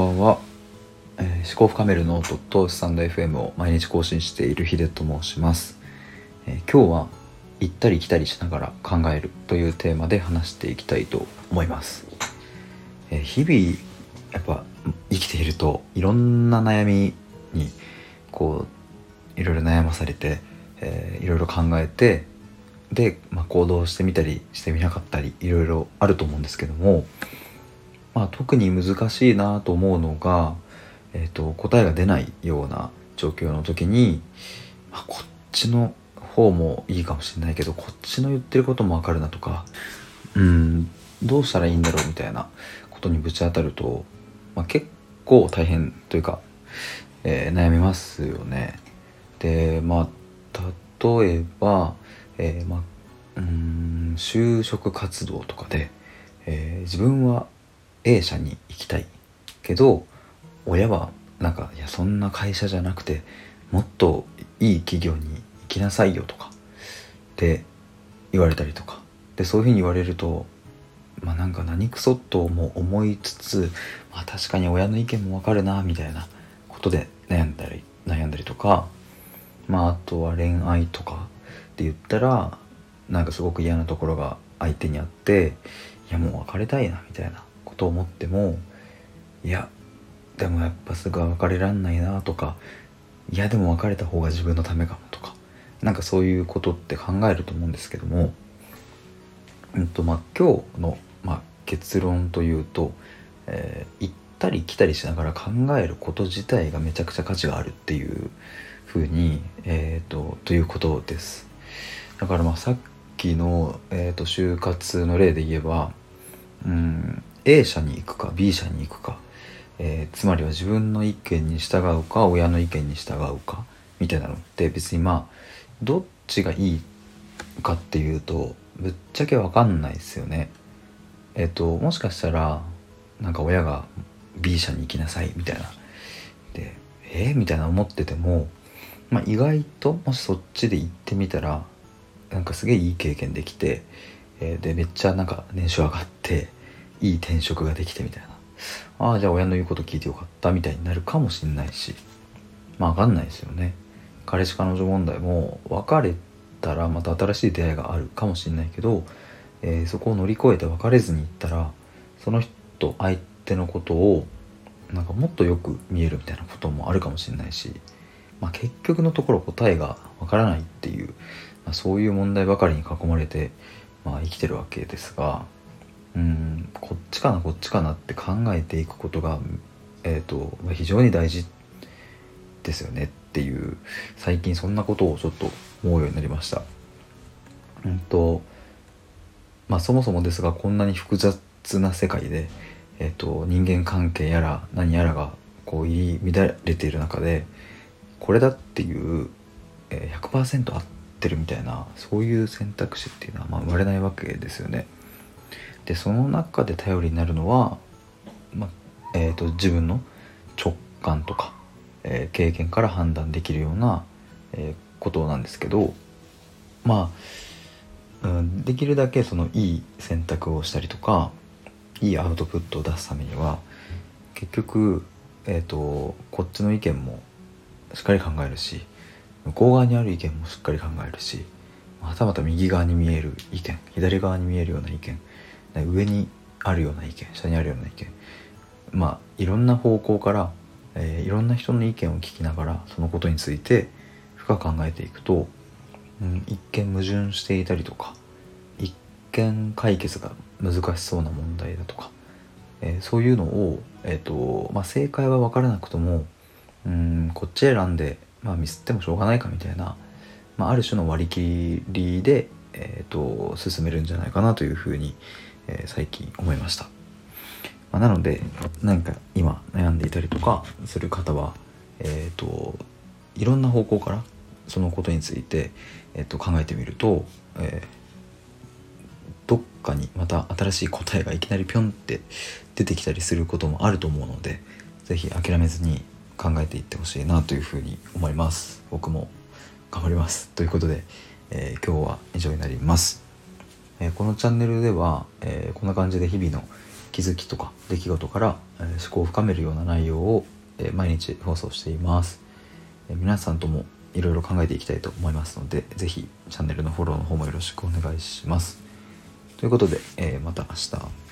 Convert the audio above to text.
ばんは、えー、思考深めるノートとスタンド FM を毎日更新しているヒデと申します、えー、今日は行ったり来たりしながら考えるというテーマで話していきたいと思います、えー、日々やっぱ生きているといろんな悩みにこういろいろ悩まされて、えー、いろいろ考えてで、まあ、行動してみたりしてみなかったりいろいろあると思うんですけどもまあ、特に難しいなと思うのが、えーと、答えが出ないような状況の時に、まあ、こっちの方もいいかもしれないけどこっちの言ってることもわかるなとかうんどうしたらいいんだろうみたいなことにぶち当たると、まあ、結構大変というか、えー、悩みますよね。でまあ例えば、えー、まあうん就職活動とかで、えー、自分は A 社に行きたいけど親はなんかいやそんな会社じゃなくてもっといい企業に行きなさいよとかって言われたりとか。でそういうふうに言われるとまあなんか何クソとも思いつつ、まあ、確かに親の意見もわかるなみたいなことで悩んだり悩んだりとかまああとは恋愛とかって言ったらなんかすごく嫌なところが相手にあっていやもう別れたいなみたいな。と思ってもいやでもやっぱすぐ別れらんないなとかいやでも別れた方が自分のためかもとかなんかそういうことって考えると思うんですけども、うんとまあ、今日の、まあ、結論というと、えー、行ったり来たりしながら考えること自体がめちゃくちゃ価値があるっていうふうに、えーと、ということです。だからまあさっきの、えーと就活の例で言えばうん A 社に行くか B 社に行くか、えー、つまりは自分の意見に従うか親の意見に従うかみたいなのって別にまあどっちがいいかっていうとぶっちゃけ分かんないですよね。えっ、ー、ともしかしたらなんか親が B 社に行きなさいみたいなでえー、みたいな思ってても、まあ、意外ともしそっちで行ってみたらなんかすげえいい経験できて、えー、でめっちゃなんか年収上がっていい転職ができてみたいな。ああじゃあ親の言うこと聞いてよかったみたいになるかもしんないし。まあ分かんないですよね。彼氏彼女問題も別れたらまた新しい出会いがあるかもしんないけど、えー、そこを乗り越えて別れずにいったらその人相手のことをなんかもっとよく見えるみたいなこともあるかもしれないし、まあ、結局のところ答えがわからないっていう、まあ、そういう問題ばかりに囲まれて、まあ、生きてるわけですがうん。ちかなこっちかなって考えていくことが、えーと、非常に大事ですよねっていう最近そんなことをちょっと思うようになりました。うんとまあ、そもそもですがこんなに複雑な世界で、えーと、人間関係やら何やらがこう入り乱れている中でこれだっていう、えー、100%合ってるみたいなそういう選択肢っていうのはまあ生まれないわけですよね。でその中で頼りになるのは、まえーと、自分の直感とか、えー、経験から判断できるような、えー、ことなんですけどまあ、うん、できるだけそのいい選択をしたりとかいいアウトプットを出すためには結局、えーとこっちの意見もしっかり考えるし向こう側にある意見もしっかり考えるしはたまた右側に見える意見左側に見えるような意見上にあるような意見下にあるような意見。まあいろんな方向から、えー、いろんな人の意見を聞きながらそのことについて深く考えていくと、うん、一見矛盾していたりとか一見解決が難しそうな問題だとか、えー、そういうのを、えーとまあ、正解は分からなくともうんこっち選んで、まあ、ミスってもしょうがないかみたいな、まあ、ある種の割り切りで、えーと進めるんじゃないかなというふうに思います、えー、最近思いました、まあ、なので何か今悩んでいたりとかする方はえっ、ー、といろんな方向からそのことについて、えー、と考えてみると、え、どっかにまた新しい答えがいきなりぴょんって出てきたりすることもあると思うので是非諦めずに考えていってほしいなというふうに思います。僕も頑張ります。ということで、えー、今日は以上になります。えこのチャンネルでは、えこんな感じで日々の、気づきとか出来事から、え思考を深めるような内容を、え毎日放送しています、え皆さんともいろいろ考えていきたいと思いますので是非チャンネルのフォローの方もよろしくお願いします。ということで、えまた明日。